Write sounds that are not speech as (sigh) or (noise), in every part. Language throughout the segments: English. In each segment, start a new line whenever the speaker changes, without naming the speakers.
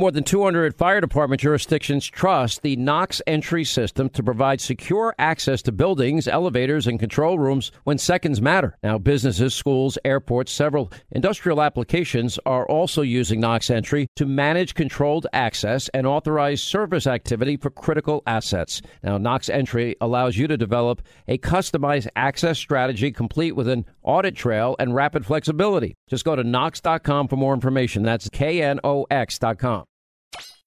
More than 200 fire department jurisdictions trust the Knox entry system to provide secure access to buildings, elevators, and control rooms when seconds matter. Now, businesses, schools, airports, several industrial applications are also using Knox entry to manage controlled access and authorize service activity for critical assets. Now, Knox entry allows you to develop a customized access strategy complete with an audit trail and rapid flexibility. Just go to knox.com for more information. That's K N O X.com.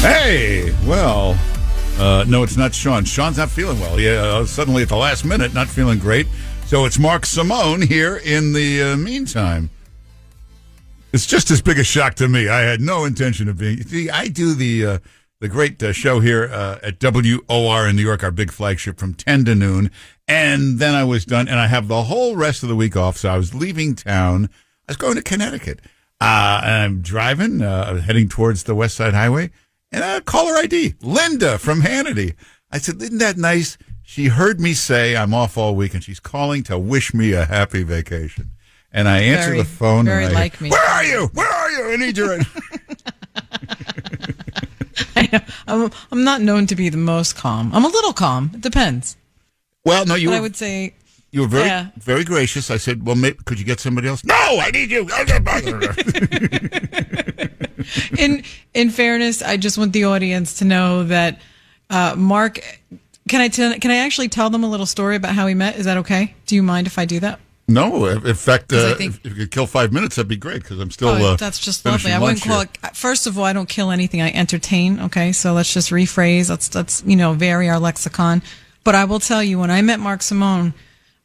Hey, well, uh, no, it's not Sean. Sean's not feeling well. Yeah, uh, suddenly at the last minute, not feeling great. So it's Mark Simone here in the uh, meantime. It's just as big a shock to me. I had no intention of being. See, I do the uh, the great uh, show here uh, at WOR in New York, our big flagship, from ten to noon, and then I was done, and I have the whole rest of the week off. So I was leaving town. I was going to Connecticut. Uh, and I'm driving, uh, heading towards the West Side Highway, and a caller ID, Linda from Hannity. I said, "Isn't that nice?" She heard me say I'm off all week, and she's calling to wish me a happy vacation. And I answer
Very-
the phone.
very
and I,
like me.
Where are you? Where are you? I need your. (laughs)
I'm, I'm not known to be the most calm. I'm a little calm. It depends.
well, no, you were,
I would say
you were very
yeah.
very gracious. I said, "Well, may, could you get somebody else?" No, I need you. (laughs) (laughs) (laughs)
in in fairness, I just want the audience to know that uh, Mark. Can I tell? Can I actually tell them a little story about how we met? Is that okay? Do you mind if I do that?
no, in fact, uh,
think-
if, if you could kill five minutes, that'd be great because I'm still.
Oh,
uh,
that's just lovely. I wouldn't call
here.
it. First of all, I don't kill anything. I entertain. Okay, so let's just rephrase. Let's let's you know vary our lexicon. But I will tell you, when I met Mark Simone,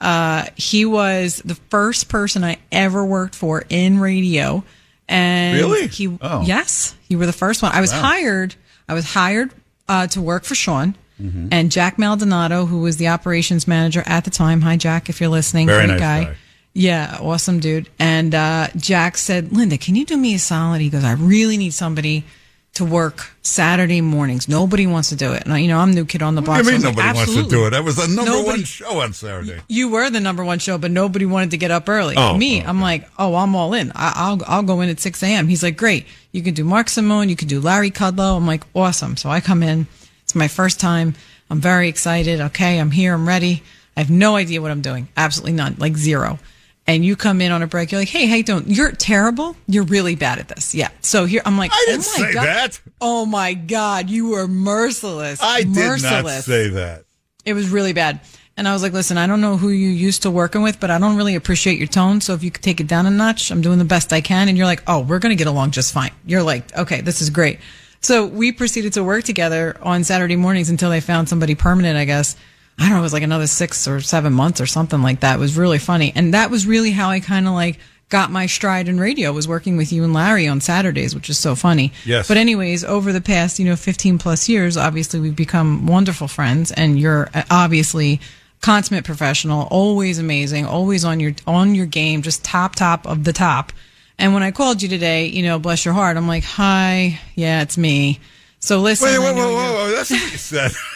uh, he was the first person I ever worked for in radio. And
Really?
He
Oh.
yes, you were the first one. I was
Wow.
hired. I was hired uh, to work for Sean.
Mm-hmm.
And Jack Maldonado, who was the operations manager at the time. Hi, Jack, if you're listening.
Very
Great
nice
guy.
guy.
Yeah, awesome dude. And uh, Jack said, Linda, can you do me a solid? He goes, I really need somebody to work Saturday mornings. Nobody wants to do it. And I, you know, I'm new kid on the block.
What do you
so I
mean
like,
nobody wants to do it? That was the number
Nobody-
one show on Saturday.
You were the number one show, but nobody wanted to get up early.
Oh,
Me,
oh,
I'm like, oh, I'm all in. I, I'll I'll go in at 6 a.m. He's like, great. You can do Mark Simone. You can do Larry Kudlow. I'm like, awesome. So I come in. It's my first time. I'm very excited. Okay, I'm here. I'm ready. I have no idea what I'm doing. Absolutely none. Like zero. And you come in on a break. You're like, hey, how you doing? You're terrible. You're really bad at this. Yeah. So here I'm like,
I oh didn't
oh my
say
God.
that.
Oh my God, you were merciless.
I did not say that.
It was really bad. And I was like, listen, I don't know who you used to working with, but I don't really appreciate your tone. So if you could take it down a notch, I'm doing the best I can. And you're like, oh, we're going to get along just fine. You're like, okay, this is great. So we proceeded to work together on Saturday mornings until they found somebody permanent, I guess. I don't know, it was like another six or seven months or something like that. It was really funny. And that was really how I kind of like got my stride in radio was working with you and Larry on Saturdays, which is so funny.
Yes.
But anyways, over the past, you know, 15 plus years, obviously we've become wonderful friends and you're uh, obviously consummate professional, always amazing, always on your, on your game, just top, top of the top. And when I called you today, you know, bless your heart, I'm like, hi, yeah, it's me. So listen,
Wait, whoa, whoa, whoa, whoa! That's what you said. (laughs)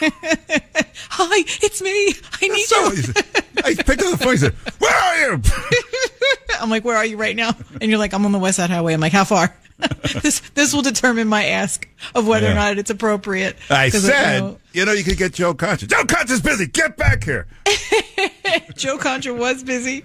hi, it's me. I need
not
you.
what you said. I picked up the phone. He said, "Where are you?" (laughs)
I'm like, where are you right now? And you're like, I'm on the West Side Highway. I'm like, how far? (laughs) this this will determine my ask of whether
Yeah.
or not it's appropriate.
I said,
you know,
you know, you could get Joe Concha. Joe Concha's busy. Get back here. (laughs)
Joe Concha was busy.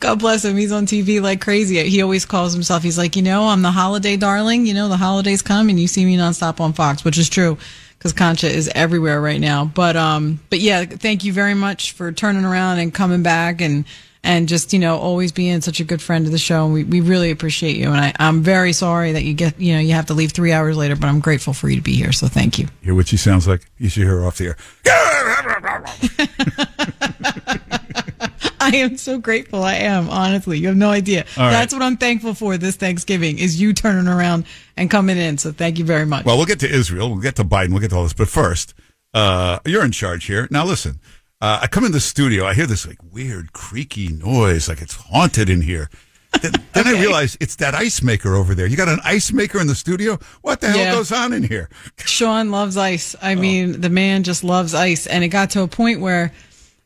God bless him. He's on TV like crazy. He always calls himself. He's like, you know, I'm the holiday darling. You know, the holidays come and you see me nonstop on Fox, which is true because Concha is everywhere right now. But um, but yeah, thank you very much for turning around and coming back and and just you know always being such a good friend of the show. And we we really appreciate you. And I I'm very sorry that you get you know you have to leave three hours later, but I'm grateful for you to be here. So thank you.
Hear what she sounds like? You should hear her off the air. (laughs)
I am so grateful. I am honestly. You have no idea.
All right.
That's what I'm thankful for this Thanksgiving is you turning around and coming in. So thank you very much.
Well, we'll get to Israel. We'll get to Biden. We'll get to all this. But first, uh, you're in charge here. Now, listen. Uh, I come in the studio. I hear this like weird, creaky noise, like it's haunted in here. Then, (laughs) then I realize it's that ice maker over there. You got an ice maker in the studio? What the hell
Yeah.
goes on in here? (laughs)
Sean loves ice.
Oh.
I mean, the man just loves ice, and it got to a point where,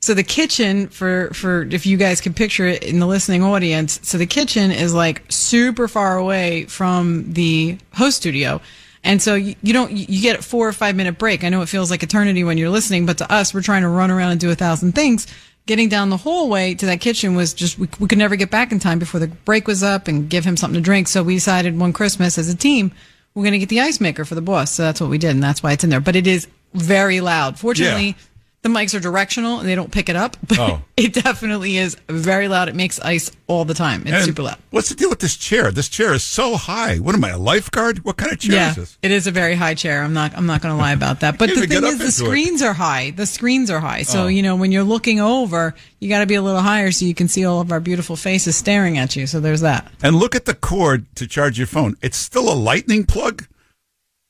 so the kitchen for for if you guys can picture it in the listening audience, so the kitchen is like super far away from the host studio. And so you, you don't you get a four or five minute break. I know it feels like eternity when you're listening, but to us, we're trying to run around and do a thousand things. Getting down the hallway to that kitchen was just we, we could never get back in time before the break was up and give him something to drink. So we decided one Christmas as a team we're going to get the ice maker for the boss. So that's what we did, and that's why it's in there. But it is very loud. Fortunately,
Yeah.
The mics are directional and they don't pick it up, (laughs) but
Oh.
it definitely is very loud. It makes ice all the time. It's
And
super loud.
What's the deal with this chair? This chair is so high. What am I, a lifeguard? What kind of chair
Yeah,
is this?
it is a very high chair. I'm not. I'm not going to lie about that. But the thing is, the
into it.
screens are high. The screens are high. So
Oh.
you know when you're looking over, you got to be a little higher so you can see all of our beautiful faces staring at you. So there's that.
And look at the cord to charge your phone. It's still a lightning plug?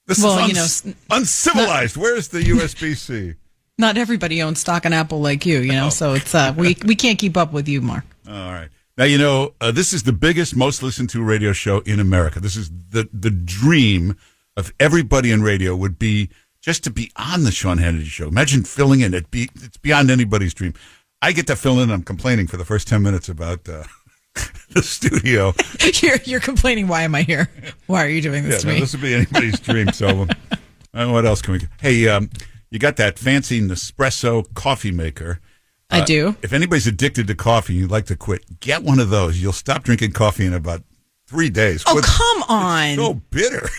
This
Well,
is
you know,
uncivilized. Where's the USB C?
Not everybody owns stock in Apple like you. You know, so it's uh, (laughs) we we can't keep up with you, Mark.
All right. Now you know uh, this is the biggest, most listened to radio show in America. This is the the dream of everybody in radio would be just to be on the Sean Hannity show. Imagine filling in. It be it's beyond anybody's dream. I get to fill in. I'm complaining for the first ten minutes about uh, (laughs) the studio. (laughs)
you're you're complaining. Why am I here? Why are you doing this
Yeah,
to
no,
me?
this would be anybody's dream. So, um, uh, what else can we? Hey, um, you got that fancy Nespresso coffee maker.
I uh, do.
If anybody's addicted to coffee and you'd like to quit, get one of those. You'll stop drinking coffee in about three days.
Oh come on!
So bitter. (laughs)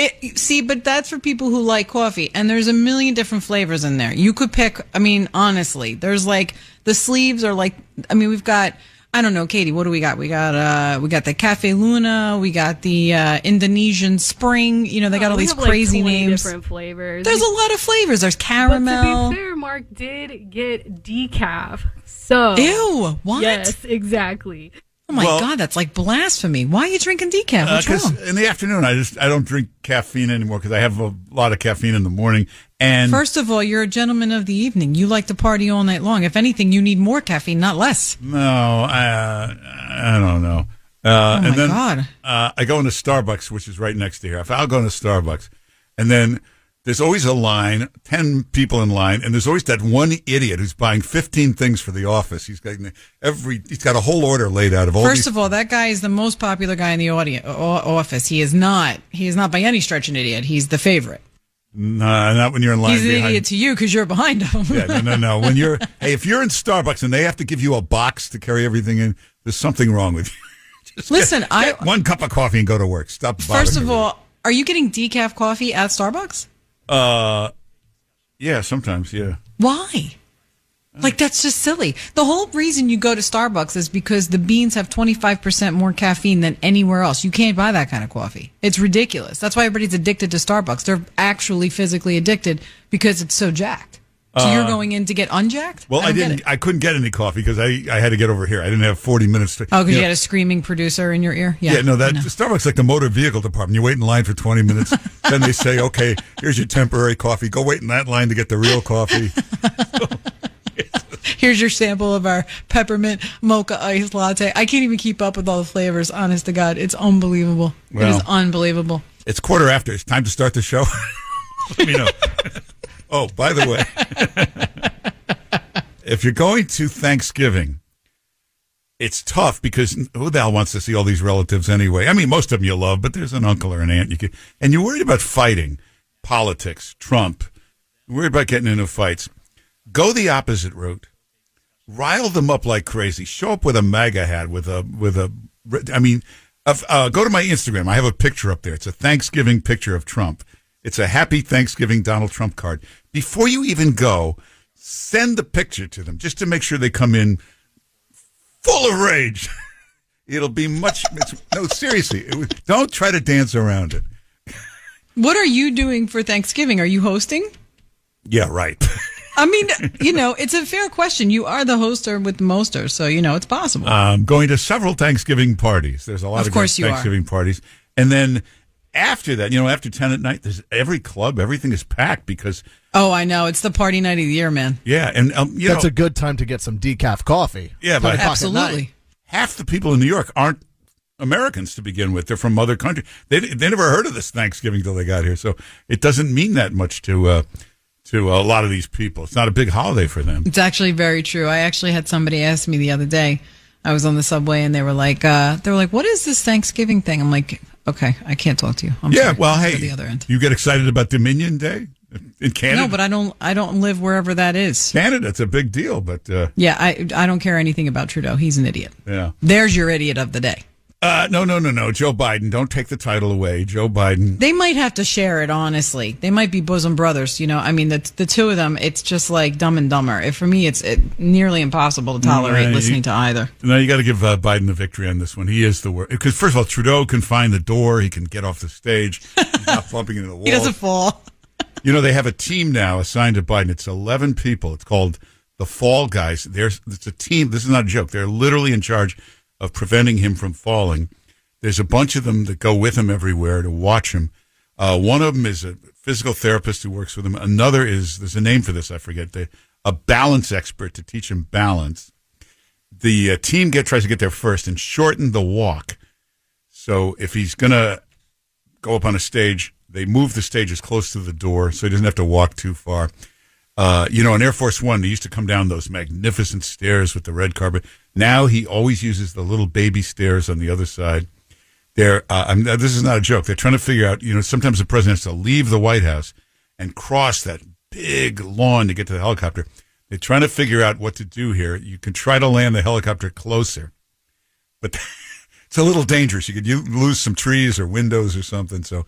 It, see, but that's for people who like coffee, and there's a million different flavors in there. You could pick. I mean, honestly, there's like the sleeves are like. I mean, we've got. I don't know, Katie. What do we got? We got uh, we got the Cafe Luna. We got the uh, Indonesian Spring. You know, they got all these
have,
crazy
20
names.
different flavors.
There's a lot of flavors. There's
But
caramel.
to be fair, Mark did get decaf. So
Ew! What?
Yes, exactly.
Oh my
Well-
god, that's like blasphemy. Why are you drinking decaf?
Because
wrong?
in the afternoon, I just I don't drink caffeine anymore because I have a lot of caffeine in the morning. And
First of all, you're a gentleman of the evening. You like to party all night long. If anything, you need more caffeine, not less.
no, I, I don't know. Uh,
Oh,
and
my
then
God.
Uh, I go into Starbucks, which is right next to here. I'll go into Starbucks, and then there's always a line, ten people in line, and there's always that one idiot who's buying fifteen things for the office. He's got every he's got a whole order laid out of all.
First
these,
of all, that guy is the most popular guy in the audience, office. He is not. He is not by any stretch an idiot. He's the favorite.
Nah, not when you're in line
He's an
behind.
idiot to you because you're behind him.
yeah, no, no, no. When you're (laughs) hey, if you're in Starbucks and they have to give you a box to carry everything in, there's something wrong with you. (laughs) Just
Listen,
get,
I-
get one cup of coffee and go to work. Stop.
First of
me.
all, are you getting decaf coffee at Starbucks?
Uh, yeah, sometimes, yeah.
Why? Like that's just silly. The whole reason you go to Starbucks is because the beans have 25% more caffeine than anywhere else. You can't buy that kind of coffee. It's ridiculous. That's why everybody's addicted to Starbucks. They're actually physically addicted because it's so jacked. So you're um, going in to get unjacked?
Well, I,
don't
didn't. I couldn't get any coffee because I, I had to get over here. I didn't have 40 minutes to.
Oh, because you,
know,
had a screaming producer in your ear? Yeah.
Yeah, no, that Starbucks like the motor vehicle department. You wait in line for 20 minutes, (laughs) then they say, "Okay, here's your temporary coffee. Go wait in that line to get the real coffee." (laughs) (laughs)
Here's your sample of our peppermint mocha ice latte. I can't even keep up with all the flavors, honest to God. It's unbelievable. it is unbelievable.
It's quarter after. It's time to start the show. Let me know. Oh, by the way, (laughs) if you're going to Thanksgiving, it's tough because who the hell wants to see all these relatives anyway? I mean, most of them you love, but there's an uncle or an aunt you can, and you're worried about fighting, politics, Trump, you're worried about getting into fights. Go the opposite route. Rile them up like crazy. Show up with a MAGA hat, with a with a. I mean, uh, uh, go to my Instagram. I have a picture up there. It's a Thanksgiving picture of Trump. It's a Happy Thanksgiving Donald Trump card. Before you even go, send the picture to them just to make sure they come in full of rage. (laughs) It'll be much. It's, no, seriously, it, don't try to dance around it.
What are you doing for Thanksgiving? Are you hosting?
Yeah, right.
I mean, you know, it's a fair question. You are the hoster with the moster, so you know it's possible.
um, going to several Thanksgiving parties. There's a lot
Of
of,
course you are.
Thanksgiving parties, and then after that, you know, after ten at night, there's every club, everything is packed because
oh, I know. It's the party night of the year, man.
yeah, and um, you
That's
know,
a good time to get some decaf coffee.
Yeah, but-
Ten
Absolutely.
half the people in New York aren't Americans to begin with. They're from other countries. They they never heard of this Thanksgiving till they got here, so it doesn't mean that much to uh, to a lot of these people. It's not a big holiday for them.
It's actually very true. I actually had somebody ask me the other day. I was on the subway and they were like, uh, they were like, "What is this Thanksgiving thing?" I'm like, "Okay, I can't talk to you." I'm
yeah,
sorry.
well, hey,
go the other end.
you get excited about Dominion Day (laughs) in Canada.
No, but I don't. I don't live wherever that is.
Canada, it's a big deal, but uh,
Yeah, I I don't care anything about Trudeau. He's an idiot.
yeah.
There's your idiot of the day.
Uh, no, no, no, no. Joe Biden, don't take the title away. Joe Biden.
They might have to share it. Honestly, they might be bosom brothers. You know, I mean, the the two of them. It's just like Dumb and Dumber. If for me, it's it, nearly impossible to tolerate listening to either.
No, you got to give uh, Biden the victory on this one. He is the worst. Because first of all, Trudeau can find the door. He can get off the stage. He's not (laughs) bumping into the wall.
He doesn't fall.
You know, they have a team now assigned to Biden. It's 11 people. It's called the Fall Guys. There's, it's a team. This is not a joke. They're literally in charge of preventing him from falling. There's a bunch of them that go with him everywhere to watch him. Uh, one of them is a physical therapist who works with him. Another is, there's a name for this, I forget, a balance expert to teach him balance. The uh, team get tries to get there first and shorten the walk. So if he's going to go up on a stage. They move the stages close to the door so he doesn't have to walk too far. Uh, you know, on Air Force One, they used to come down those magnificent stairs with the red carpet. Now he always uses the little baby stairs on the other side. They're, uh, I'm, this is not a joke. They're trying to figure out, you know, sometimes the president has to leave the White House and cross that big lawn to get to the helicopter. They're trying to figure out what to do here. You can try to land the helicopter closer, but (laughs) it's a little dangerous. You could lose some trees or windows or something. So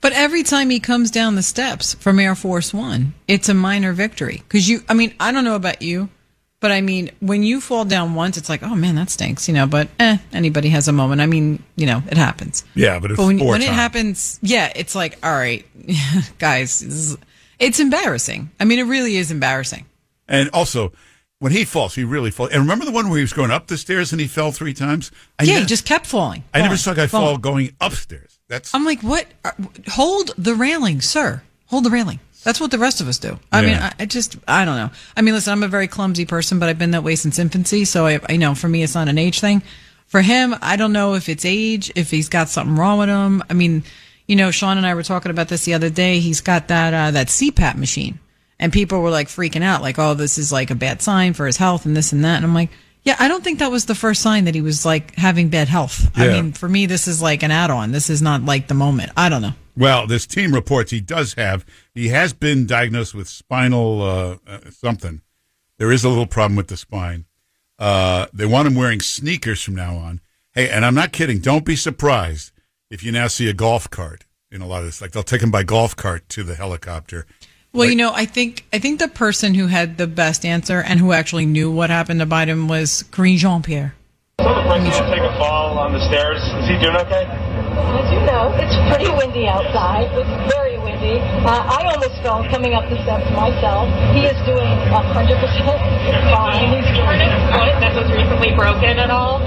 But every time he comes down the steps from Air Force One, it's a minor victory. Because you, I mean, I don't know about you, but I mean, when you fall down once, it's like, oh man, that stinks, you know. But eh, anybody has a moment. I mean, you know, it happens.
Yeah, but it's
when, when it happens, yeah, it's like, all right, (laughs) guys, is, it's embarrassing. I mean, it really is embarrassing.
And also, when he falls, he really falls. And remember the one where he was going up the stairs and he fell three times? I
yeah,
never,
he just kept falling.
I never saw a guy
falling.
fall going upstairs. That's
I'm like, what? Hold the railing, sir. Hold the railing. That's what the rest of us do. I mean, I, I just, I don't know. I mean, listen, I'm a very clumsy person, but I've been that way since infancy. So I, I know for me, it's not an age thing. For him, I don't know if it's age, if he's got something wrong with him. I mean, you know, Sean and I were talking about this the other day. He's got that, uh, that CPAP machine and people were like freaking out, like, oh, this is like a bad sign for his health and this and that. And I'm like, yeah, I don't think that was the first sign that he was like having bad health. I mean, for me, this is like an add on. This is not like the moment. I don't know.
well, this team reports he does have, he has been diagnosed with spinal uh, uh, something. There is a little problem with the spine. Uh, they want him wearing sneakers from now on. Hey, and I'm not kidding. Don't be surprised if you now see a golf cart in a lot of this. Like they'll take him by golf cart to the helicopter.
Well, you know, I think I think the person who had the best answer and who actually knew what happened to Biden was Karine Jean Pierre.
So the president take a fall on the stairs. Is he doing okay?
As you know, it's pretty windy outside. It's very windy. Uh, I almost fell coming up the steps myself. He is doing 100% fine. He's doing
foot that was recently broken at all?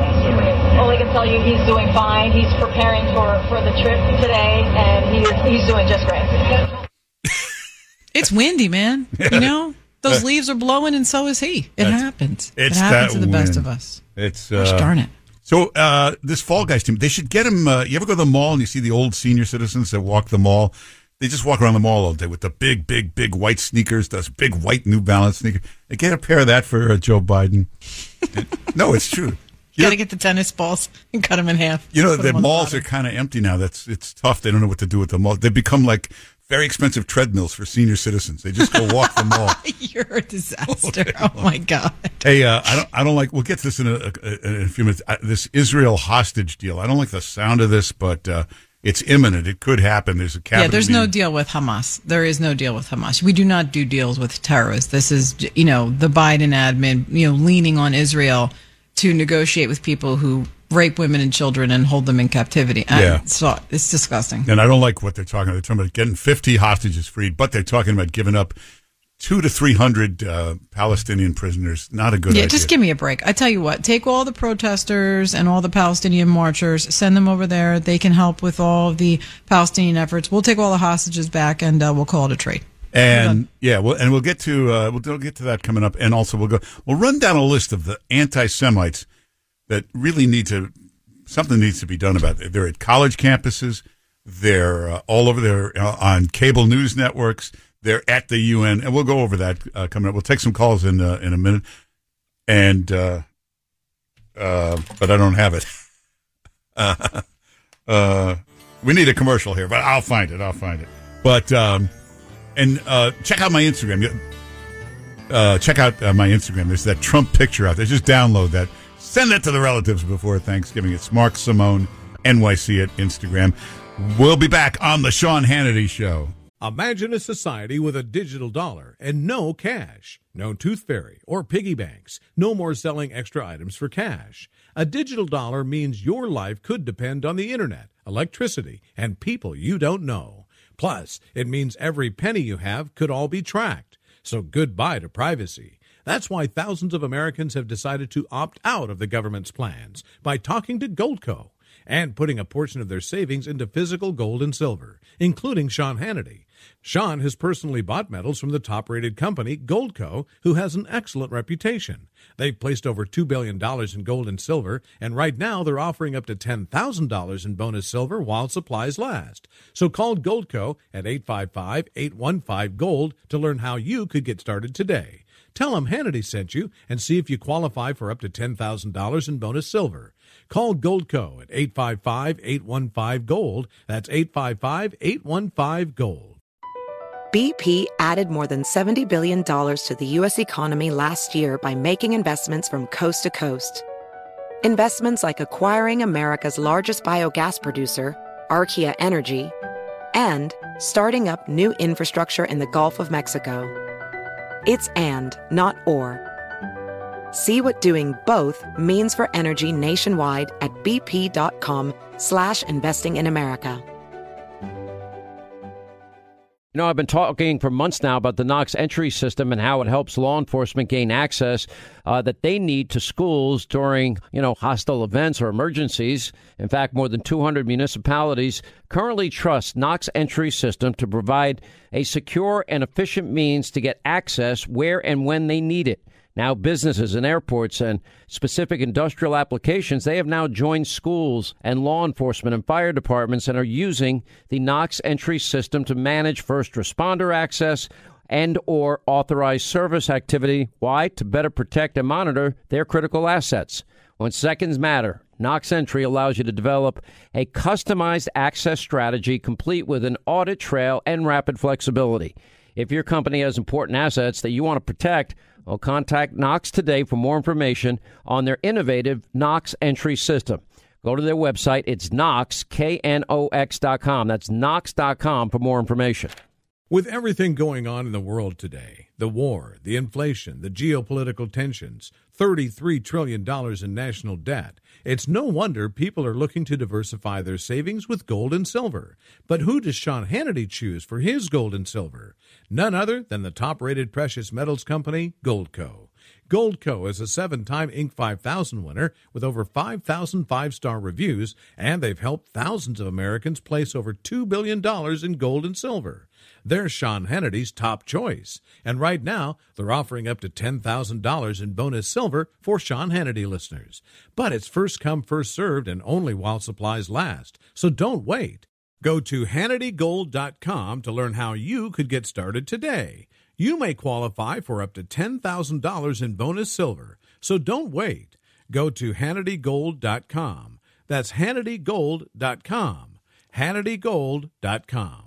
all I can tell you, he's doing fine. He's preparing for, for the trip today, and he is, he's doing just great.
It's windy, man. (laughs) You know, those leaves are blowing, and so is he. It
That's-
happens.
It's
it happens
that
to the best
wind.
of us.
It's
Gosh
uh,
darn it.
So uh, this Fall Guys team, they should get him. Uh, you ever go to the mall and you see the old senior citizens that walk the mall? They just walk around the mall all day with the big, big, big white sneakers, those big white New Balance sneakers. They get a pair of that for uh, Joe Biden. (laughs) no, it's true.
You Got to get the tennis balls and cut them in half.
You know,
Put
the
'em on
malls
bottom.
are kind of empty now. That's it's tough. They don't know what to do with the mall. They become like very expensive treadmills for senior citizens. They just go walk the mall. (laughs)
You're a disaster. Oh my god.
Hey, uh, I don't. I don't like. We'll get to this in a, in a few minutes. I, this Israel hostage deal. I don't like the sound of this, but uh, it's imminent. It could happen. There's a.
Yeah, there's no deal with Hamas. There is no deal with Hamas. We do not do deals with terrorists. This is, you know, the Biden admin, you know, leaning on Israel to negotiate with people who rape women and children and hold them in captivity.
Yeah.
so it's disgusting.
And I don't like what they're talking about. They're talking about getting 50 hostages freed, but they're talking about giving up two to 300 uh, Palestinian prisoners. Not a good
yeah,
idea.
just give me a break. I tell you what, take all the protesters and all the Palestinian marchers, send them over there. They can help with all the Palestinian efforts. We'll take all the hostages back and uh, we'll call it a trade.
And yeah, well, and we'll get to uh, we'll, we'll get to that coming up, and also we'll go we'll run down a list of the anti-Semites that really need to something needs to be done about it. They're at college campuses, they're uh, all over there uh, on cable news networks, they're at the UN, and we'll go over that uh, coming up. We'll take some calls in uh, in a minute, and uh, uh, but I don't have it. Uh, (laughs) uh, we need a commercial here, but I'll find it. I'll find it. But um, and uh, check out my Instagram. Uh, check out uh, my Instagram. There's that Trump picture out there. Just download that. Send that to the relatives before Thanksgiving. It's Mark Simone NYC at Instagram. We'll be back on the Sean Hannity Show.
Imagine a society with a digital dollar and no cash. No tooth fairy or piggy banks. No more selling extra items for cash. A digital dollar means your life could depend on the internet, electricity, and people you don't know. Plus, it means every penny you have could all be tracked. So goodbye to privacy. That's why thousands of Americans have decided to opt out of the government's plans by talking to Goldco and putting a portion of their savings into physical gold and silver, including Sean Hannity. Sean has personally bought metals from the top rated company, Goldco, who has an excellent reputation. They've placed over $2 billion in gold and silver, and right now they're offering up to $10,000 in bonus silver while supplies last. So call Goldco at 855 815 Gold to learn how you could get started today. Tell them Hannity sent you and see if you qualify for up to $10,000 in bonus silver. Call Goldco at 855 815 Gold. That's 855 815 Gold.
BP added more than $70 billion to the U.S. economy last year by making investments from coast to coast. Investments like acquiring America's largest biogas producer, Archaea Energy, and starting up new infrastructure in the Gulf of Mexico. It's and, not or. See what doing both means for energy nationwide at bp.com slash investing in America.
You know, I've been talking for months now about the Knox entry system and how it helps law enforcement gain access uh, that they need to schools during, you know, hostile events or emergencies. In fact, more than 200 municipalities currently trust Knox entry system to provide a secure and efficient means to get access where and when they need it. Now, businesses and airports and specific industrial applications, they have now joined schools and law enforcement and fire departments and are using the Knox entry system to manage first responder access and or authorized service activity. Why? To better protect and monitor their critical assets. When seconds matter, Knox Entry allows you to develop a customized access strategy complete with an audit trail and rapid flexibility. If your company has important assets that you want to protect, well, contact Knox today for more information on their innovative Knox entry system. Go to their website. It's Knox, K-N-O-X dot com. That's Knox.com for more information.
With everything going on in the world today, the war, the inflation, the geopolitical tensions, $33 trillion in national debt, it's no wonder people are looking to diversify their savings with gold and silver. But who does Sean Hannity choose for his gold and silver? None other than the top rated precious metals company, Goldco. Goldco is a seven time Inc. 5000 winner with over 5,000 five star reviews, and they've helped thousands of Americans place over $2 billion in gold and silver. They're Sean Hannity's top choice. And right now, they're offering up to $10,000 in bonus silver for Sean Hannity listeners. But it's first come, first served, and only while supplies last. So don't wait. Go to HannityGold.com to learn how you could get started today. You may qualify for up to $10,000 in bonus silver. So don't wait. Go to HannityGold.com. That's HannityGold.com. HannityGold.com.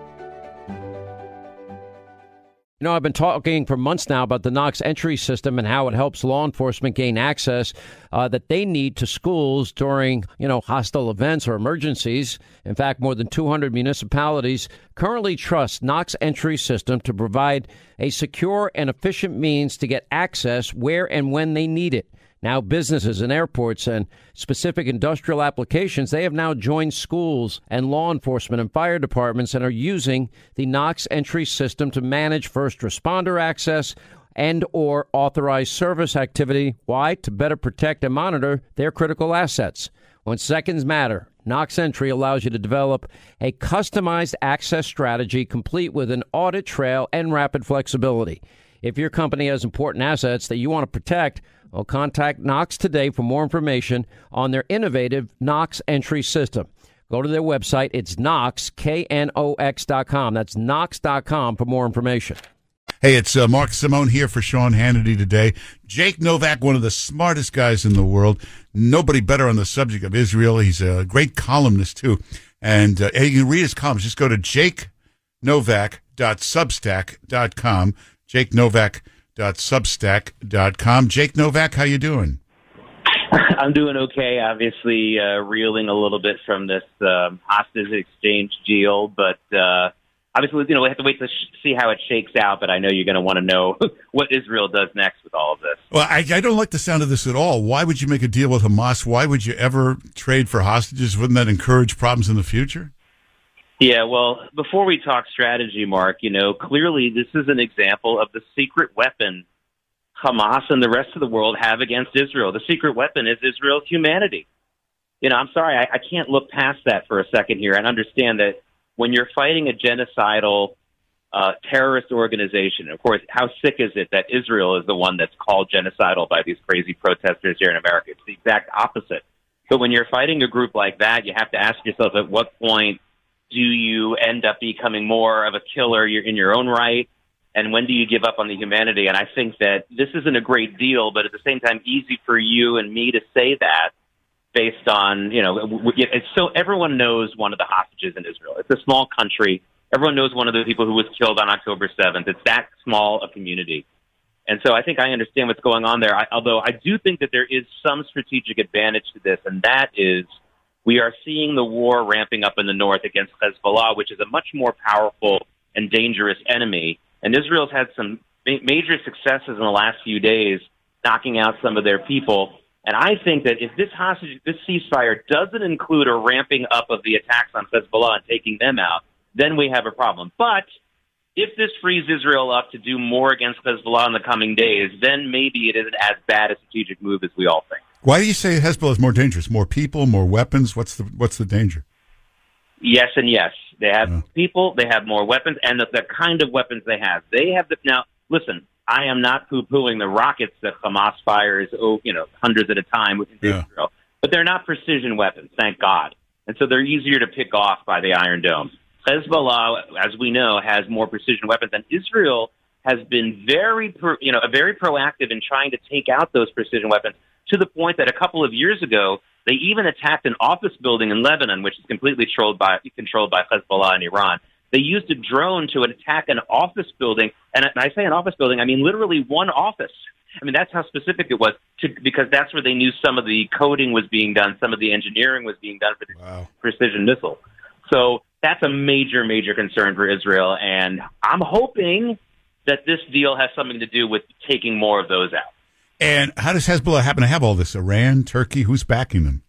You know, I've been talking for months now about the Knox entry system and how it helps law enforcement gain access uh, that they need to schools during, you know, hostile events or emergencies. In fact, more than 200 municipalities currently trust Knox entry system to provide a secure and efficient means to get access where and when they need it. Now, businesses and airports and specific industrial applications, they have now joined schools and law enforcement and fire departments and are using the Knox entry system to manage first responder access and or authorized service activity. Why? To better protect and monitor their critical assets. When seconds matter, Knox Entry allows you to develop a customized access strategy complete with an audit trail and rapid flexibility. If your company has important assets that you want to protect, well, contact Knox today for more information on their innovative Knox entry system. Go to their website. It's Knox, K-N-O-X dot com. That's Knox.com for more information.
Hey, it's uh, Mark Simone here for Sean Hannity today. Jake Novak, one of the smartest guys in the world. Nobody better on the subject of Israel. He's a great columnist, too. And uh, you can read his columns. Just go to jakenovak.substack.com. Jake Novak Substack.com. Jake Novak, how you doing? (laughs)
I'm doing okay. Obviously, uh, reeling a little bit from this uh, hostage exchange deal, but uh, obviously, you know, we have to wait to sh- see how it shakes out. But I know you're going to want to know (laughs) what Israel does next with all of this.
Well, I, I don't like the sound of this at all. Why would you make a deal with Hamas? Why would you ever trade for hostages? Wouldn't that encourage problems in the future?
Yeah, well, before we talk strategy, Mark, you know, clearly this is an example of the secret weapon Hamas and the rest of the world have against Israel. The secret weapon is Israel's humanity. You know, I'm sorry, I, I can't look past that for a second here and understand that when you're fighting a genocidal uh, terrorist organization, of course, how sick is it that Israel is the one that's called genocidal by these crazy protesters here in America? It's the exact opposite. But when you're fighting a group like that, you have to ask yourself at what point do you end up becoming more of a killer in your own right? And when do you give up on the humanity? And I think that this isn't a great deal, but at the same time, easy for you and me to say that based on, you know, it's so everyone knows one of the hostages in Israel. It's a small country. Everyone knows one of the people who was killed on October 7th. It's that small a community. And so I think I understand what's going on there. I, although I do think that there is some strategic advantage to this, and that is – we are seeing the war ramping up in the north against Hezbollah, which is a much more powerful and dangerous enemy. And Israel's had some major successes in the last few days, knocking out some of their people. And I think that if this hostage, this ceasefire doesn't include a ramping up of the attacks on Hezbollah and taking them out, then we have a problem. But if this frees Israel up to do more against Hezbollah in the coming days, then maybe it isn't as bad a strategic move as we all think.
Why do you say Hezbollah is more dangerous? More people, more weapons? What's the what's the danger?
Yes and yes. They have oh. people, they have more weapons, and the, the kind of weapons they have. They have the now. Listen, I am not poo-pooing the rockets that Hamas fires, oh, you know, hundreds at a time into yeah. Israel, but they're not precision weapons, thank God, and so they're easier to pick off by the Iron Dome. Hezbollah, as we know, has more precision weapons, and Israel has been very, you know, very proactive in trying to take out those precision weapons to the point that a couple of years ago, they even attacked an office building in Lebanon, which is completely controlled by, controlled by Hezbollah and Iran. They used a drone to attack an office building, and I say an office building, I mean literally one office. I mean that's how specific it was, to, because that's where they knew some of the coding was being done, some of the engineering was being done for the wow. precision missile. So that's a major, major concern for Israel, and I'm hoping that this deal has something to do with taking more of those out.
And how does Hezbollah happen to have all this? Iran, Turkey, who's backing them?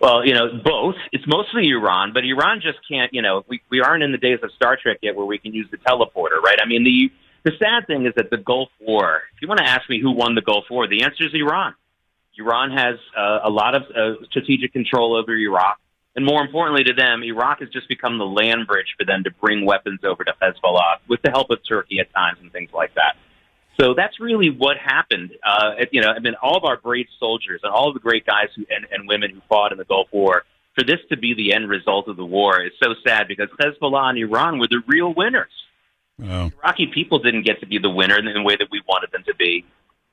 Well, you know, both. It's mostly Iran, but Iran just can't, you know, we, we aren't in the days of Star Trek yet where we can use the teleporter, right? I mean, the, the sad thing is that the Gulf War, if you want to ask me who won the Gulf War, the answer is Iran. Iran has uh, a lot of uh, strategic control over Iraq. And more importantly to them, Iraq has just become the land bridge for them to bring weapons over to Hezbollah with the help of Turkey at times and things like that. So that's really what happened. Uh, you know, I mean, all of our brave soldiers and all of the great guys who, and, and women who fought in the Gulf War, for this to be the end result of the war is so sad because Hezbollah and Iran were the real winners.
Oh.
Iraqi people didn't get to be the winner in the way that we wanted them to be.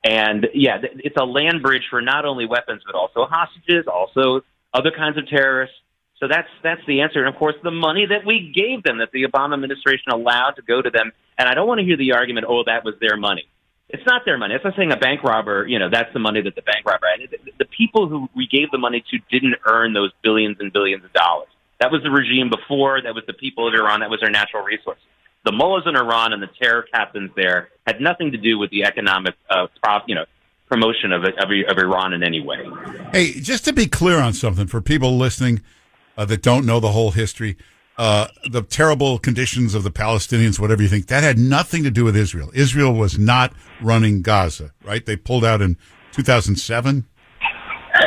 And yeah, it's a land bridge for not only weapons but also hostages, also other kinds of terrorists. So that's that's the answer. And of course, the money that we gave them, that the Obama administration allowed to go to them. And I don't want to hear the argument, oh, that was their money. It's not their money. It's not saying a bank robber, you know, that's the money that the bank robber had. The, people who we gave the money to didn't earn those billions and billions of dollars. That was the regime before. That was the people of Iran. That was their natural resources the mullahs in Iran and the terror captains there had nothing to do with the economic, uh, prof, you know, promotion of, of, of Iran in any way.
Hey, just to be clear on something for people listening uh, that don't know the whole history, uh, the terrible conditions of the Palestinians, whatever you think, that had nothing to do with Israel. Israel was not running Gaza, right? They pulled out in 2007.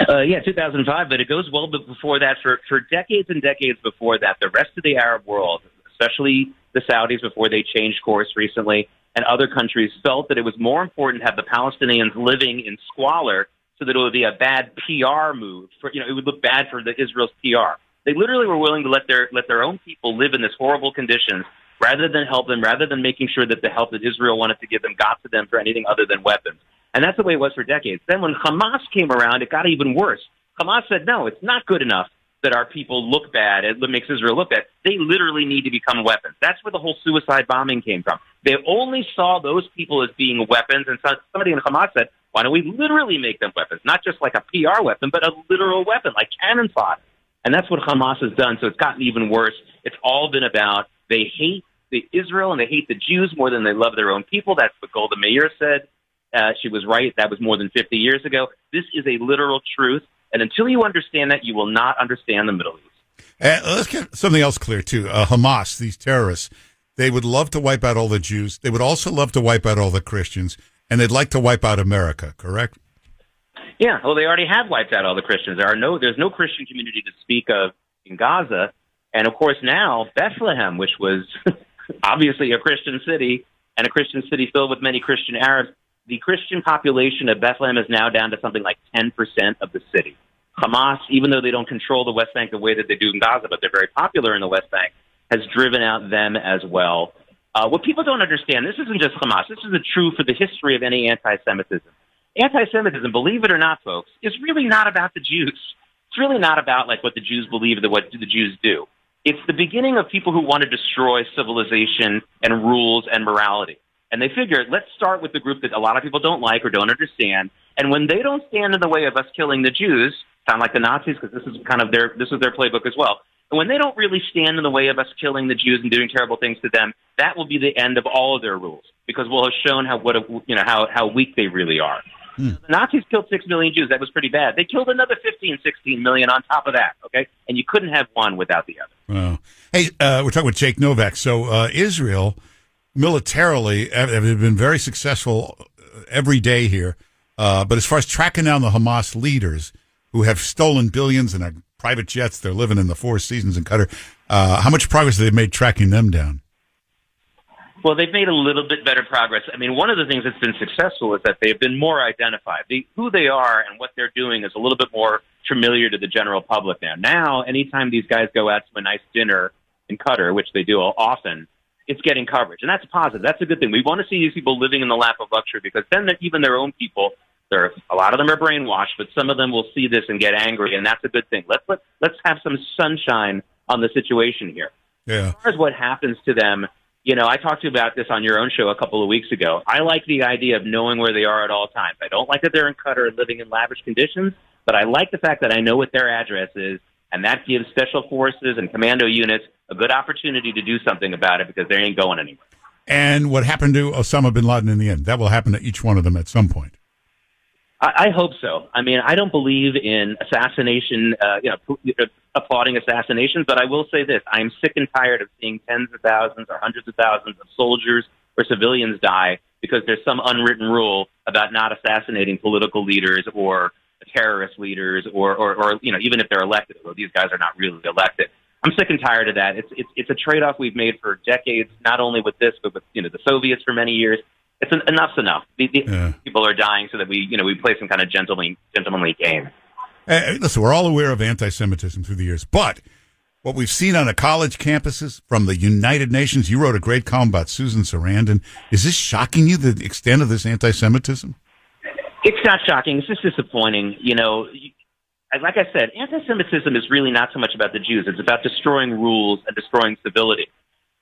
Uh, yeah, 2005, but it goes well before that. For, for decades and decades before that, the rest of the Arab world, especially the Saudis before they changed course recently, and other countries felt that it was more important to have the Palestinians living in squalor so that it would be a bad PR move. For, you know, it would look bad for the Israel's PR. They literally were willing to let their let their own people live in this horrible conditions rather than help them, rather than making sure that the help that Israel wanted to give them got to them for anything other than weapons. And that's the way it was for decades. Then when Hamas came around, it got even worse. Hamas said, no, it's not good enough that our people look bad, it makes Israel look bad. They literally need to become weapons. That's where the whole suicide bombing came from. They only saw those people as being weapons, and somebody in Hamas said, why don't we literally make them weapons? Not just like a PR weapon, but a literal weapon, like cannon fodder. And that's what Hamas has done. So it's gotten even worse. It's all been about they hate the Israel and they hate the Jews more than they love their own people. That's what Golda Meir said. Uh, she was right. That was more than 50 years ago. This is a literal truth. And until you understand that, you will not understand the Middle East.
Uh, let's get something else clear, too. Uh, Hamas, these terrorists, they would love to wipe out all the Jews. They would also love to wipe out all the Christians. And they'd like to wipe out America, correct?
Yeah, well, they already have wiped out all the Christians. There are no, there's no Christian community to speak of in Gaza, and of course now Bethlehem, which was (laughs) obviously a Christian city and a Christian city filled with many Christian Arabs, the Christian population of Bethlehem is now down to something like 10% of the city. Hamas, even though they don't control the West Bank the way that they do in Gaza, but they're very popular in the West Bank, has driven out them as well. Uh, what people don't understand, this isn't just Hamas. This is true for the history of any anti-Semitism. Anti-Semitism, believe it or not, folks, is really not about the Jews. It's really not about like what the Jews believe or what the Jews do. It's the beginning of people who want to destroy civilization and rules and morality. And they figured, let's start with the group that a lot of people don't like or don't understand. And when they don't stand in the way of us killing the Jews, sound like the Nazis because this is kind of their this is their playbook as well. And when they don't really stand in the way of us killing the Jews and doing terrible things to them, that will be the end of all of their rules because we'll have shown how what a, you know how how weak they really are. Hmm. The Nazis killed six million Jews. That was pretty bad. They killed another 15, 16 million on top of that. Okay, and you couldn't have one without the other.
Wow. Hey, uh, we're talking with Jake Novak. So uh, Israel militarily have been very successful uh, every day here. Uh, but as far as tracking down the Hamas leaders who have stolen billions in their private jets, they're living in the Four Seasons in Qatar. Uh, how much progress have they made tracking them down?
Well, they've made a little bit better progress. I mean, one of the things that's been successful is that they've been more identified. The, who they are and what they're doing is a little bit more familiar to the general public now. Now, anytime these guys go out to a nice dinner in Qatar, which they do often, it's getting coverage, and that's positive. That's a good thing. We want to see these people living in the lap of luxury because then even their own people, they're a lot of them are brainwashed, but some of them will see this and get angry, and that's a good thing. Let's let let's have some sunshine on the situation here.
Yeah.
As far as what happens to them, you know, I talked to you about this on your own show a couple of weeks ago. I like the idea of knowing where they are at all times. I don't like that they're in Qatar and living in lavish conditions, but I like the fact that I know what their address is, and that gives special forces and commando units a good opportunity to do something about it because they ain't going anywhere.
And what happened to Osama bin Laden in the end? That will happen to each one of them at some point.
I, I hope so. I mean, I don't believe in assassination, uh, you know, applauding assassinations, but I will say this: I am sick and tired of seeing tens of thousands or hundreds of thousands of soldiers or civilians die because there's some unwritten rule about not assassinating political leaders or terrorist leaders or, or, or you know, even if they're elected, although these guys are not really elected. I'm sick and tired of that. It's it's it's a trade off we've made for decades, not only with this, but with you know the Soviets for many years. It's an, enough's enough. The, the
Yeah.
People are dying, so that we you know we play some kind of gentlemanly gentlemanly game.
Uh, listen, we're all aware of anti-Semitism through the years, but what we've seen on the college campuses from the United Nations, you wrote a great column about Susan Sarandon. Is this shocking you, the extent of this anti-Semitism?
It's not shocking. It's just disappointing. You know, like I said, anti-Semitism is really not so much about the Jews. It's about destroying rules and destroying civility.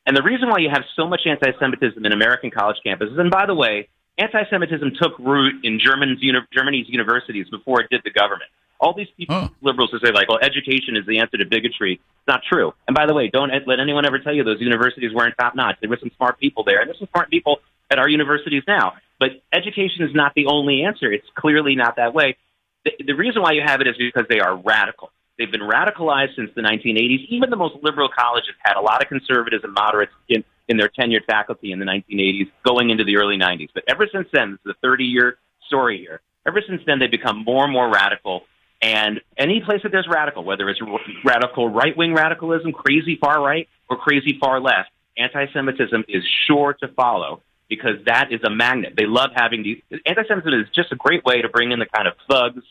And the reason why you have so much anti-Semitism in American college campuses, and by the way, anti-Semitism took root in German's, Germany's universities before it did the government. All these people, liberals who say like, well, education is the answer to bigotry. It's not true. And by the way, don't let anyone ever tell you those universities weren't top notch. There were some smart people there, and there's some smart people at our universities now. But education is not the only answer. It's clearly not that way. The, the reason why you have it is because they are radical. They've been radicalized since the 1980s. Even the most liberal colleges had a lot of conservatives and moderates in, in their tenured faculty in the 1980s, going into the early 90s. But ever since then, this is a 30 year story here. Ever since then, they've become more and more radical. And any place that there's radical, whether it's radical right wing radicalism, crazy far right, or crazy far left, anti Semitism is sure to follow because that is a magnet. They love having these. Anti Semitism is just a great way to bring in the kind of thugs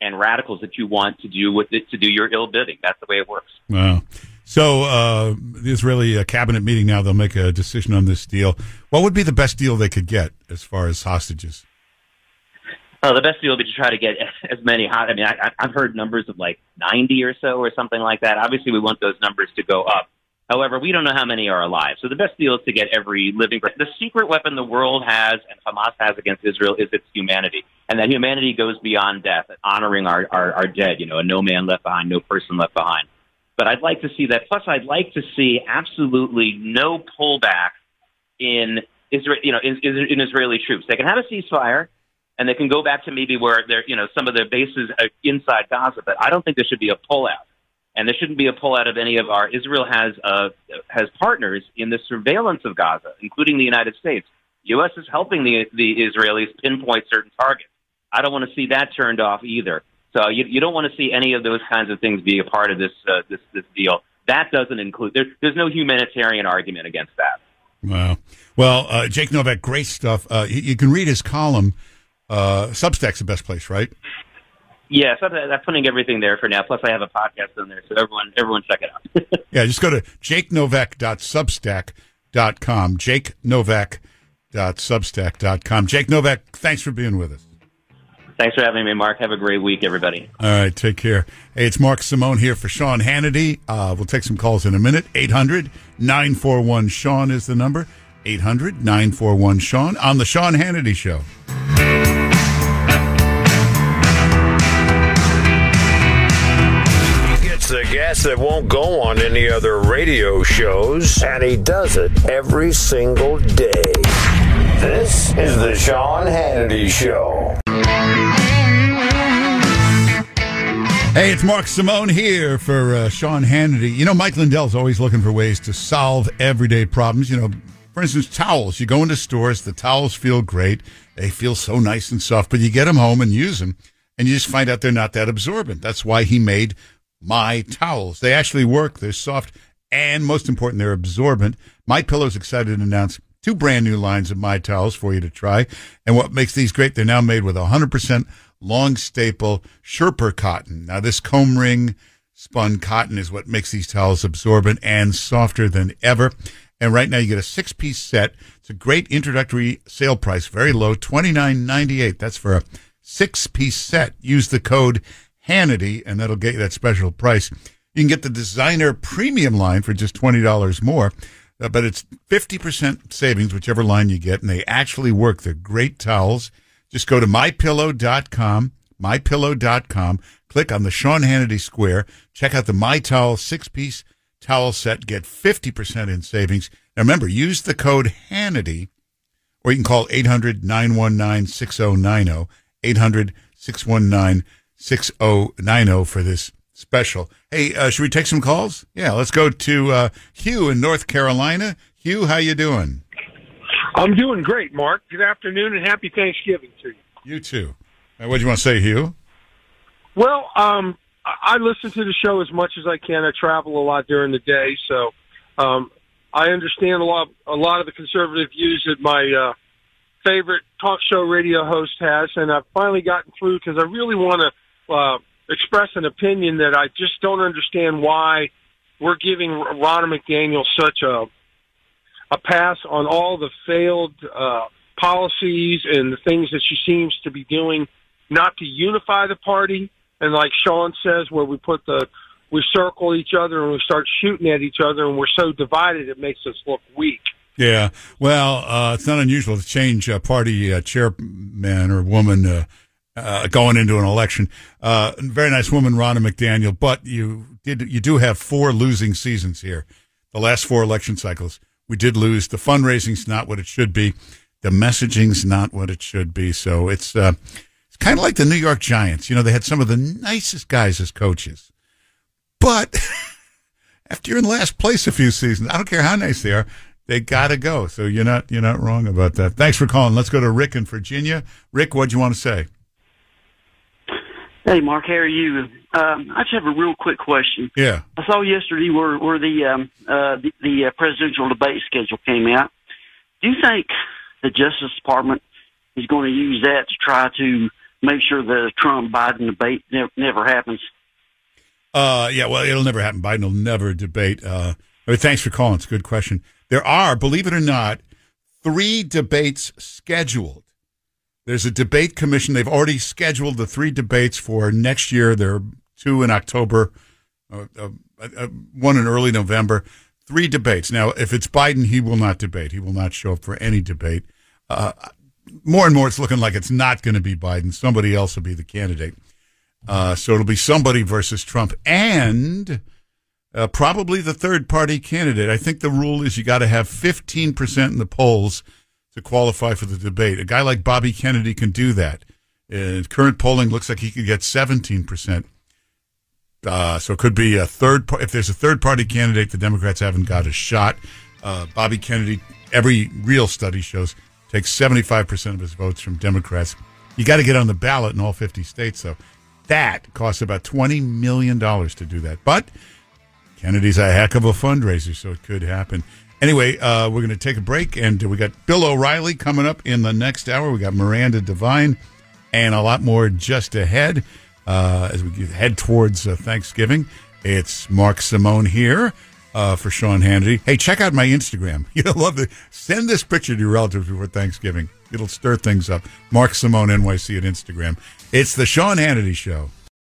and radicals that you want to do with it to do your ill bidding. That's the way it works.
Wow. So uh, the Israeli uh, cabinet meeting now, they'll make a decision on this deal. What would be the best deal they could get as far as hostages?
Uh, the best deal would be to try to get (laughs) as many hot. I mean, I, I've heard numbers of like 90 or so or something like that. Obviously, we want those numbers to go up. However, we don't know how many are alive. So the best deal is to get every living. The secret weapon the world has and Hamas has against Israel is its humanity. And that humanity goes beyond death, honoring our, our, our dead, you know, a no man left behind, no person left behind. But I'd like to see that. Plus, I'd like to see absolutely no pullback in Israel, you know, in, in Israeli troops. They can have a ceasefire, and they can go back to maybe where they're, you know, some of their bases uh, inside Gaza. But I don't think there should be a pullout, and there shouldn't be a pullout of any of our. Israel has uh, has partners in the surveillance of Gaza, including the United States. U.S. is helping the the Israelis pinpoint certain targets. I don't want to see that turned off either. So you, you don't want to see any of those kinds of things be a part of this uh, this this deal. That doesn't include. There, there's no humanitarian argument against that.
Wow. Well, uh, Jake Novak, great stuff. Uh, you, you can read his column. Uh, Substack's the best place, right?
Yeah, so I'm putting everything there for now. Plus, I have a podcast on there, so everyone everyone check it out. (laughs)
Yeah, just go to jakenovak.substack.com. jakenovak.substack.com. Jake Novak, thanks for being with us.
Thanks for having me, Mark. Have a great week, everybody.
All right, take care. Hey, it's Mark Simone here for Sean Hannity. Uh, we'll take some calls in a minute. 800 941 Sean is the number. 800 941 Sean on The Sean Hannity Show.
Gas that won't go on any other radio shows, and he does it every single day. This is the Sean Hannity Show.
Hey, it's Mark Simone here for uh, Sean Hannity. You know, Mike Lindell's always looking for ways to solve everyday problems. You know, for instance, towels. You go into stores, the towels feel great. They feel so nice and soft, but you get them home and use them, and you just find out they're not that absorbent. That's why he made My Towels. They actually work. They're soft, and most important, they're absorbent. My Pillow's excited to announce two brand new lines of My Towels for you to try. And what makes these great, they're now made with 100% long staple Sherper cotton. Now, this comb ring spun cotton is what makes these towels absorbent and softer than ever. And right now you get a six piece set. It's a great introductory sale price, very low, twenty nine ninety eight. That's for a six piece set. Use the code Hannity and that'll get you that special price. You can get the designer premium line for just twenty dollars more. Uh, but it's 50% savings, whichever line you get, and they actually work. They're great towels. Just go to mypillow.com, mypillow.com, click on the Sean Hannity Square, check out the My Towel six piece towel set, get 50% in savings. Now remember, use the code Hannity, or you can call 800 919 6090, 800 619 6090 for this special. Hey, uh, should we take some calls? Yeah, let's go to uh, Hugh in North Carolina. Hugh, how you doing?
I'm doing great, Mark. Good afternoon and happy Thanksgiving to you.
You too. Uh, what do you want to say, Hugh?
Well, um, I listen to the show as much as I can. I travel a lot during the day, so um, I understand a lot a lot of the conservative views that my uh, favorite talk show radio host has, and I've finally gotten through because I really want to uh, express an opinion that I just don't understand why we're giving Ronna McDaniel such a a pass on all the failed uh, policies and the things that she seems to be doing, not to unify the party, and like Sean says, where we put the we circle each other and we start shooting at each other, and we're so divided it makes us look weak.
Yeah, well, uh, it's not unusual to change a party uh, chairman or woman uh, going into an election. Uh, very nice woman, Ronna McDaniel, but you did you do have four losing seasons here. The last four election cycles, we did lose. The fundraising's not what it should be. The messaging's not what it should be. So it's uh, it's kind of like the New York Giants. You know, they had some of the nicest guys as coaches, but (laughs) after you're in last place a few seasons, I don't care how nice they are, they gotta go. So you're not you're not wrong about that. Thanks for calling. Let's go to Rick in Virginia. Rick, what do you want to say?
Hey, Mark, how are you? Um, I just have a real quick question.
Yeah.
I saw yesterday where where the um, uh, the, the uh, presidential debate schedule came out. Do you think the Justice Department is going to use that to try to make sure the Trump Biden debate never, never happens?
Uh, yeah, well, it'll never happen. Biden will never debate. Uh, I mean, thanks for calling. It's a good question. There are, believe it or not, three debates scheduled. There's a debate commission. They've already scheduled the three debates for next year. There are two in October, uh, uh, uh, one in early November. Three debates. Now, if it's Biden, he will not debate. He will not show up for any debate. Uh, more and more, it's looking like it's not going to be Biden. Somebody else will be the candidate. Uh, so it'll be somebody versus Trump and uh, probably the third party candidate. I think the rule is you got to have 15% in the polls to qualify for the debate. A guy like Bobby Kennedy can do that. Uh, current polling looks like he could get 17%. Uh, so it could be a third. If there's a third party candidate, the Democrats haven't got a shot. Uh, Bobby Kennedy, every real study shows, takes 75% of his votes from Democrats. You got to get on the ballot in all 50 states, though. That costs about $20 million to do that. But Kennedy's a heck of a fundraiser, so it could happen. Anyway, uh, we're going to take a break, and we got Bill O'Reilly coming up in the next hour. We got Miranda Devine, and a lot more just ahead uh, as we head towards uh, Thanksgiving. It's Mark Simone here uh, for Sean Hannity. Hey, check out my Instagram. (laughs) You'll love it. Send this picture to your relatives before Thanksgiving. It'll stir things up. Mark Simone NYC at Instagram. It's the Sean Hannity Show.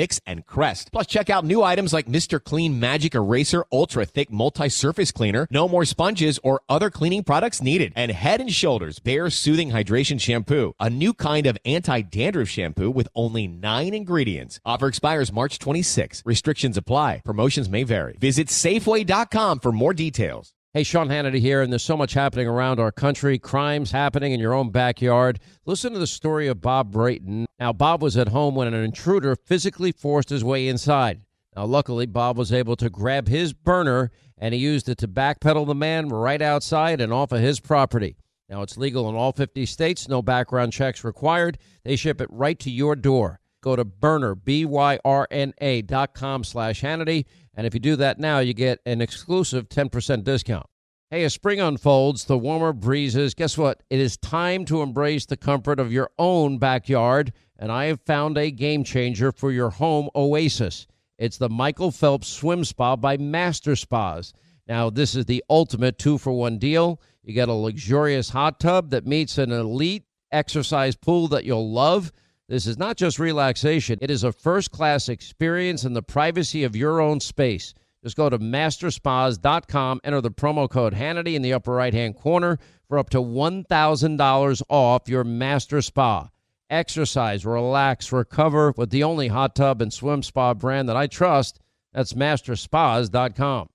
Vicks, and Crest. Plus, check out new items like Mr. Clean Magic Eraser Ultra Thick Multi-Surface Cleaner. No more sponges or other cleaning products needed. And Head and Shoulders Bare Soothing Hydration Shampoo, a new kind of anti-dandruff shampoo with only nine ingredients. Offer expires March 26. Restrictions apply. Promotions may vary. Visit Safeway.com for more details.
Hey, Sean Hannity here, and there's so much happening around our country, crimes happening in your own backyard. Listen to the story of Bob Brayton. Now, Bob was at home when an intruder physically forced his way inside. Now, luckily, Bob was able to grab his Byrna and he used it to backpedal the man right outside and off of his property. Now, it's legal in all 50 states, no background checks required. They ship it right to your door. Go to Byrna, B-Y-R-N-A dot com slash Hannity. And if you do that now, you get an exclusive 10% discount. Hey, as spring unfolds, the warmer breezes, guess what? It is time to embrace the comfort of your own backyard. And I have found a game changer for your home oasis. It's the Michael Phelps Swim Spa by Master Spas. Now, this is the ultimate two for one deal. You get a luxurious hot tub that meets an elite exercise pool that you'll love. This is not just relaxation, it is a first class experience in the privacy of your own space. Just go to masterspas.com, enter the promo code Hannity in the upper right hand corner for up to $1,000 off your master spa. Exercise, relax, recover with the only hot tub and swim spa brand that I trust. That's masterspas.com.